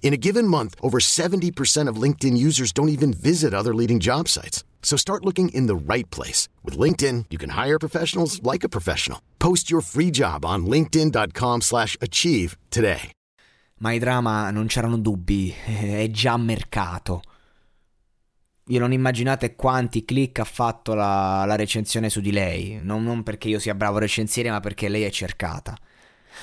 In a given month, over 70% of LinkedIn users don't even visit other leading job sites. So start looking in the right place. With LinkedIn, you can hire professionals like a professional. Post your free job on linkedin.com slash achieve today. Ma i drama non c'erano dubbi, è già mercato. Io non immaginate quanti click ha fatto la, la recensione su di lei, non, non perché io sia bravo recensiere, ma perché lei è cercata.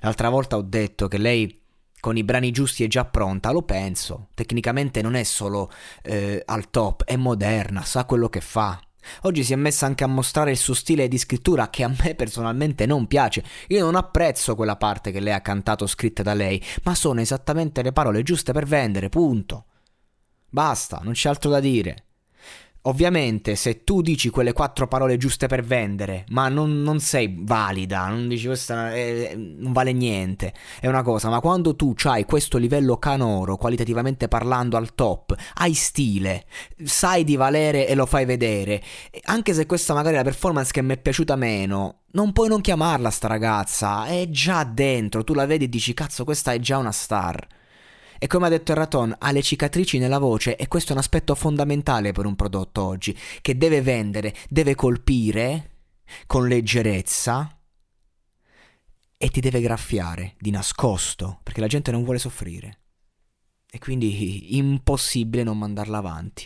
L'altra volta ho detto che lei con i brani giusti è già pronta, lo penso. Tecnicamente non è solo eh, al top, è moderna, sa quello che fa. Oggi si è messa anche a mostrare il suo stile di scrittura che a me personalmente non piace. Io non apprezzo quella parte che lei ha cantato scritta da lei, ma sono esattamente le parole giuste per vendere, punto. Basta, non c'è altro da dire. Ovviamente, se tu dici quelle quattro parole giuste per vendere, ma non, non sei valida, non dici questa è, non vale niente, è una cosa, ma quando tu hai questo livello canoro, qualitativamente parlando al top, hai stile, sai di valere e lo fai vedere, anche se questa magari è la performance che mi è piaciuta meno, non puoi non chiamarla sta ragazza, è già dentro, tu la vedi e dici cazzo questa è già una star. E come ha detto il Raton, ha le cicatrici nella voce e questo è un aspetto fondamentale per un prodotto oggi, che deve vendere, deve colpire con leggerezza e ti deve graffiare di nascosto, perché la gente non vuole soffrire. E quindi impossibile non mandarla avanti.